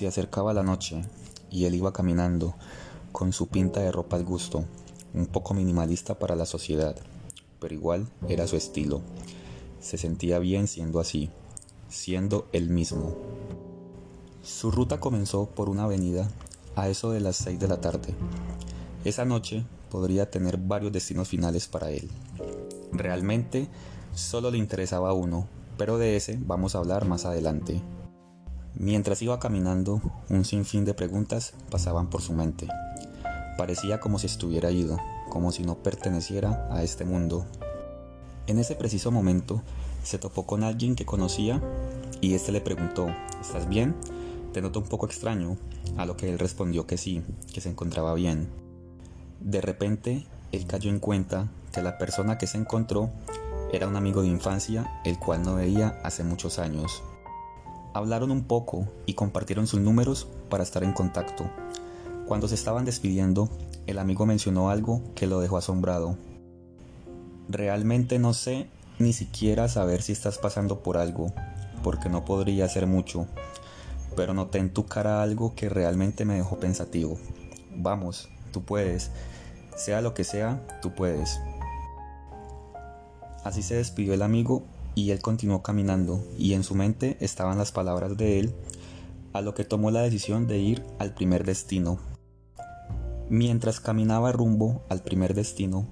Se acercaba la noche y él iba caminando con su pinta de ropa al gusto, un poco minimalista para la sociedad, pero igual era su estilo. Se sentía bien siendo así, siendo él mismo. Su ruta comenzó por una avenida a eso de las 6 de la tarde. Esa noche podría tener varios destinos finales para él. Realmente solo le interesaba uno, pero de ese vamos a hablar más adelante. Mientras iba caminando, un sinfín de preguntas pasaban por su mente. Parecía como si estuviera ido, como si no perteneciera a este mundo. En ese preciso momento, se topó con alguien que conocía y éste le preguntó, ¿estás bien? Te noto un poco extraño, a lo que él respondió que sí, que se encontraba bien. De repente, él cayó en cuenta que la persona que se encontró era un amigo de infancia, el cual no veía hace muchos años. Hablaron un poco y compartieron sus números para estar en contacto. Cuando se estaban despidiendo, el amigo mencionó algo que lo dejó asombrado. Realmente no sé ni siquiera saber si estás pasando por algo, porque no podría ser mucho, pero noté en tu cara algo que realmente me dejó pensativo. Vamos, tú puedes, sea lo que sea, tú puedes. Así se despidió el amigo y él continuó caminando y en su mente estaban las palabras de él, a lo que tomó la decisión de ir al primer destino. Mientras caminaba rumbo al primer destino,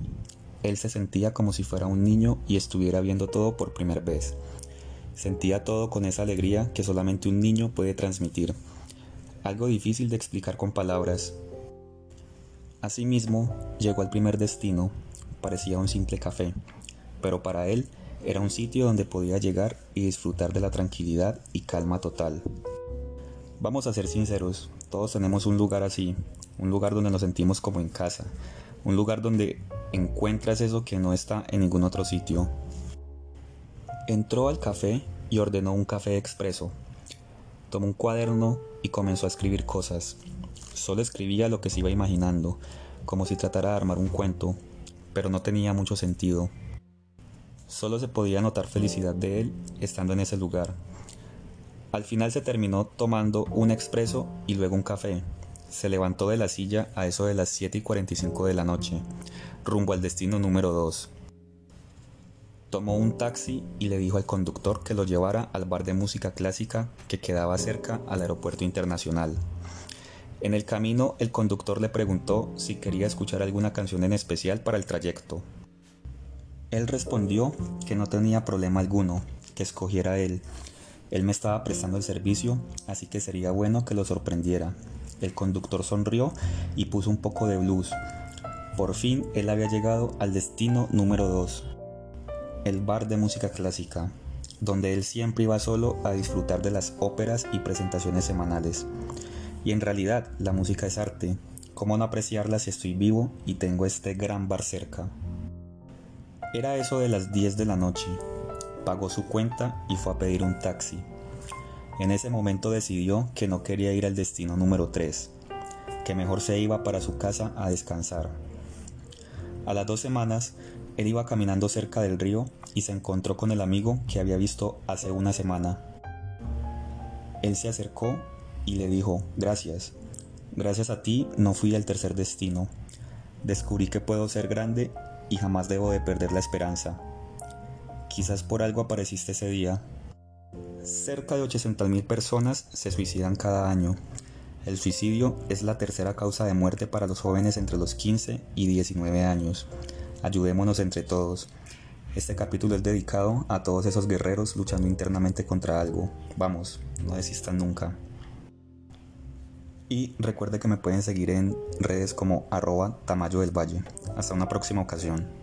él se sentía como si fuera un niño y estuviera viendo todo por primera vez. Sentía todo con esa alegría que solamente un niño puede transmitir, algo difícil de explicar con palabras. Asimismo, llegó al primer destino, parecía un simple café, pero para él era un sitio donde podía llegar y disfrutar de la tranquilidad y calma total. Vamos a ser sinceros, todos tenemos un lugar así, un lugar donde nos sentimos como en casa, un lugar donde encuentras eso que no está en ningún otro sitio. Entró al café y ordenó un café expreso. Tomó un cuaderno y comenzó a escribir cosas. Solo escribía lo que se iba imaginando, como si tratara de armar un cuento, pero no tenía mucho sentido. Solo se podía notar felicidad de él estando en ese lugar. Al final se terminó tomando un expreso y luego un café. Se levantó de la silla a eso de las 7 y 45 de la noche, rumbo al destino número 2. Tomó un taxi y le dijo al conductor que lo llevara al bar de música clásica que quedaba cerca al aeropuerto internacional. En el camino el conductor le preguntó si quería escuchar alguna canción en especial para el trayecto. Él respondió que no tenía problema alguno, que escogiera él. Él me estaba prestando el servicio, así que sería bueno que lo sorprendiera. El conductor sonrió y puso un poco de blues. Por fin él había llegado al destino número 2, el bar de música clásica, donde él siempre iba solo a disfrutar de las óperas y presentaciones semanales. Y en realidad la música es arte. ¿Cómo no apreciarla si estoy vivo y tengo este gran bar cerca? Era eso de las 10 de la noche. Pagó su cuenta y fue a pedir un taxi. En ese momento decidió que no quería ir al destino número 3, que mejor se iba para su casa a descansar. A las dos semanas, él iba caminando cerca del río y se encontró con el amigo que había visto hace una semana. Él se acercó y le dijo, gracias, gracias a ti no fui al tercer destino. Descubrí que puedo ser grande y jamás debo de perder la esperanza. Quizás por algo apareciste ese día. Cerca de 800.000 personas se suicidan cada año. El suicidio es la tercera causa de muerte para los jóvenes entre los 15 y 19 años. Ayudémonos entre todos. Este capítulo es dedicado a todos esos guerreros luchando internamente contra algo. Vamos, no desistan nunca. Y recuerde que me pueden seguir en redes como arroba Tamayo del Valle. Hasta una próxima ocasión.